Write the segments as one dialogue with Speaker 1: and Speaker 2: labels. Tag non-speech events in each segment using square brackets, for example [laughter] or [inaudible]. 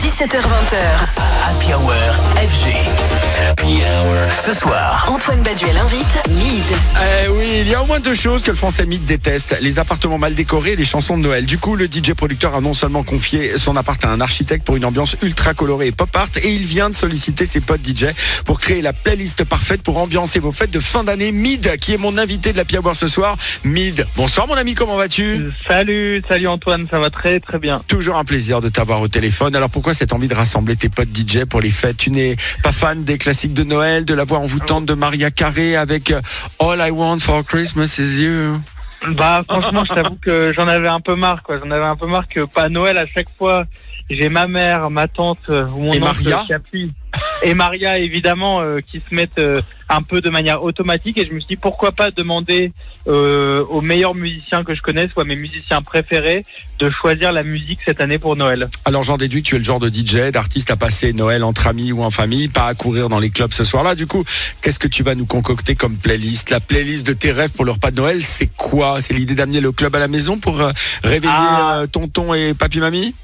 Speaker 1: 17h20h.
Speaker 2: Happy Hour FG. Happy Hour. Ce soir,
Speaker 1: Antoine Baduel invite Mid.
Speaker 3: Eh oui, il y a au moins deux choses que le français mythe déteste les appartements mal décorés et les chansons de Noël. Du coup, le DJ producteur a non seulement confié son appart à un architecte pour une ambiance ultra colorée et pop art, et il vient de solliciter ses potes DJ pour créer la playlist parfaite pour ambiancer vos fêtes de fin d'année. Mid, qui est mon invité de la Hour ce soir. Mid, bonsoir mon ami, comment vas-tu?
Speaker 4: Salut, salut Antoine, ça va très très bien.
Speaker 3: Toujours un plaisir de t'avoir au téléphone. Alors pourquoi cette envie de rassembler tes potes DJ pour les fêtes? Tu n'es pas fan des classiques de Noël, de la voix envoûtante de Maria Carré avec All I Want for Christmas is You
Speaker 4: Bah franchement, je t'avoue que j'en avais un peu marre quoi. J'en avais un peu marre que pas Noël à chaque fois. J'ai ma mère, ma tante ou mon
Speaker 3: Et
Speaker 4: oncle
Speaker 3: Maria
Speaker 4: qui appuie. Et Maria évidemment euh, qui se mettent euh, un peu de manière automatique et je me suis dit pourquoi pas demander euh, aux meilleurs musiciens que je connaisse ou à mes musiciens préférés de choisir la musique cette année pour Noël.
Speaker 3: Alors j'en déduis que tu es le genre de DJ, d'artiste à passer Noël entre amis ou en famille, pas à courir dans les clubs ce soir-là. Du coup, qu'est-ce que tu vas nous concocter comme playlist? La playlist de tes rêves pour le repas de Noël, c'est quoi? C'est l'idée d'amener le club à la maison pour réveiller
Speaker 4: Ah.
Speaker 3: tonton et papy-mamie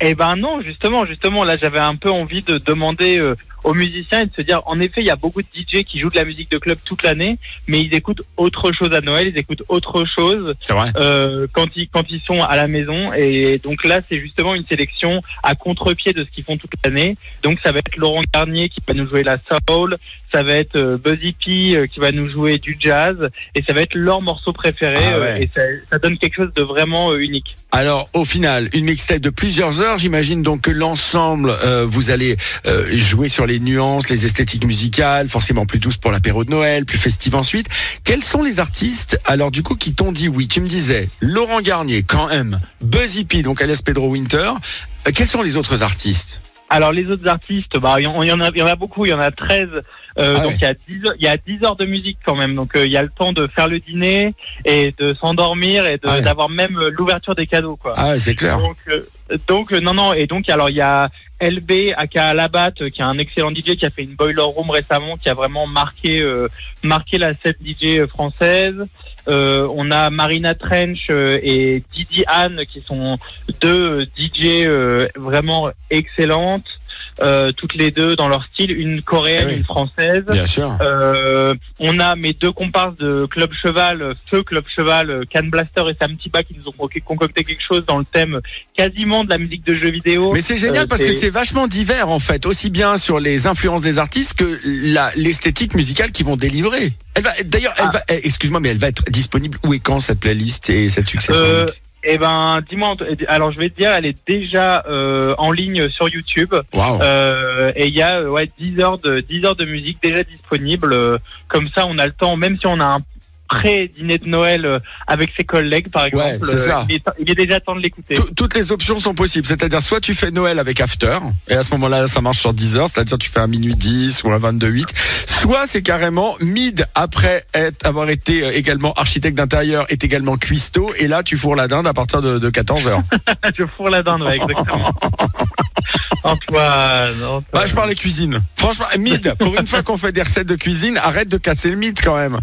Speaker 4: Eh ben non, justement, justement, là j'avais un peu envie de demander euh, aux musiciens et de se dire, en effet, il y a beaucoup de DJ qui jouent de la musique de club toute l'année, mais ils écoutent autre chose à Noël, ils écoutent autre chose euh, quand ils quand ils sont à la maison. Et donc là, c'est justement une sélection à contre-pied de ce qu'ils font toute l'année. Donc ça va être Laurent Garnier qui va nous jouer la soul, ça va être euh, Buzzy P euh, qui va nous jouer du jazz, et ça va être leur morceau préféré.
Speaker 3: Ah ouais.
Speaker 4: euh, et ça, ça donne quelque chose de vraiment unique.
Speaker 3: Alors au final, une mixtape de plusieurs heures, j'imagine donc que l'ensemble, vous allez jouer sur les nuances, les esthétiques musicales, forcément plus douces pour l'apéro de Noël, plus festive ensuite. Quels sont les artistes, alors du coup, qui t'ont dit oui? Tu me disais Laurent Garnier, quand même, Buzzy P, donc alias Pedro Winter. Euh, quels sont les autres artistes?
Speaker 4: Alors les autres artistes, bah il y en a beaucoup, il y en a 13. Euh,
Speaker 3: Ah
Speaker 4: donc
Speaker 3: ouais.
Speaker 4: il y a 10 heures, il y a 10 heures de musique quand même. Donc euh, il y a le temps de faire le dîner et de s'endormir et de-
Speaker 3: Ah ouais.
Speaker 4: d'avoir même euh, l'ouverture des cadeaux quoi.
Speaker 3: Ah, ouais, c'est clair.
Speaker 4: Donc, euh, donc euh, non non et donc alors il y a LB aka Labat qui est un excellent DJ qui a fait une boiler room récemment qui a vraiment marqué euh, marqué la scène DJ française. Euh, on a Marina Trench et Didi Anne qui sont deux DJ euh, vraiment excellentes, euh, toutes les deux dans leur style, une coréenne,
Speaker 3: Ah oui.
Speaker 4: une française.
Speaker 3: Bien sûr.
Speaker 4: Euh, on a mes deux comparses de Club Cheval, Feu Club Cheval, euh, Can Blaster et Sam Tiba qui nous ont conco- concocté quelque chose dans le thème quasiment de la musique de jeux vidéo.
Speaker 3: Mais c'est génial
Speaker 4: Euh,
Speaker 3: parce que c'est vachement divers en fait, aussi bien sur les influences des artistes que l'esthétique musicale qu'ils vont délivrer. Elle va d'ailleurs, elle
Speaker 4: Ah.
Speaker 3: va, eh, excuse-moi, mais elle va être disponible où et quand cette playlist et cette succession
Speaker 4: Eh ben, dis-moi, Ant- alors je vais te dire, elle est déjà euh, en ligne sur YouTube.
Speaker 3: Waouh.
Speaker 4: Euh, et il y a ouais 10 heures de 10 heures de musique déjà disponible. Euh, comme ça, on a le temps, même si on a un pré-dîner de Noël euh, avec ses collègues, par exemple.
Speaker 3: c'est ça.
Speaker 4: euh, il, est, il est déjà temps de l'écouter.
Speaker 3: Tout- Toutes les options sont possibles, c'est-à-dire soit tu fais Noël avec After, et à ce moment-là, ça marche sur 10 heures, c'est-à-dire tu fais un minuit 10 ou un 22 8, soit c'est carrément mid après être, avoir été euh, également architecte d'intérieur, est également cuistot, et là tu fourres la dinde à partir de, de 14 heures. [laughs]
Speaker 4: je fourre la dinde, ouais, exactement. [laughs] Antoine, Antoine.
Speaker 3: Bah, je parlais cuisine. Franchement, mid, pour une fois qu'on fait des recettes de cuisine, arrête de casser le mythe quand même.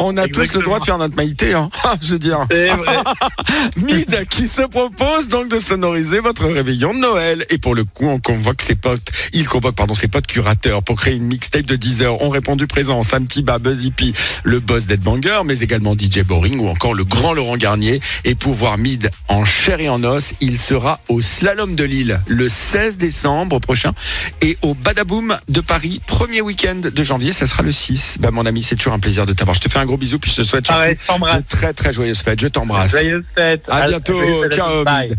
Speaker 3: On a tous le droit de faire notre maïté, hein. [laughs] Je veux dire.
Speaker 4: C'est vrai. [laughs]
Speaker 3: Mid qui se propose donc de sonoriser votre réveillon de Noël. Et pour le coup, on convoque ses potes, il convoque pardon ses potes curateurs pour créer une mixtape de 10 heures. On répondu présent Sam Tiba, Buzzy P, le boss d'Edbanger, mais également DJ Boring ou encore le grand Laurent Garnier. Et pour voir Mid en chair et en os, il sera au Slalom de Lille le 16 décembre prochain et au Badaboom de Paris, premier week-end de janvier, ça sera le 6. Bah, mon ami, c'est toujours un plaisir de t'avoir. Je te fais un gros bisou puis je te souhaite
Speaker 4: Ah ouais,
Speaker 3: de très très joyeuses fêtes. Je t'embrasse.
Speaker 4: Joyeuse fête.
Speaker 3: À bientôt.
Speaker 4: joyeuse fête à
Speaker 3: Ciao.
Speaker 4: Bye.
Speaker 3: Mid.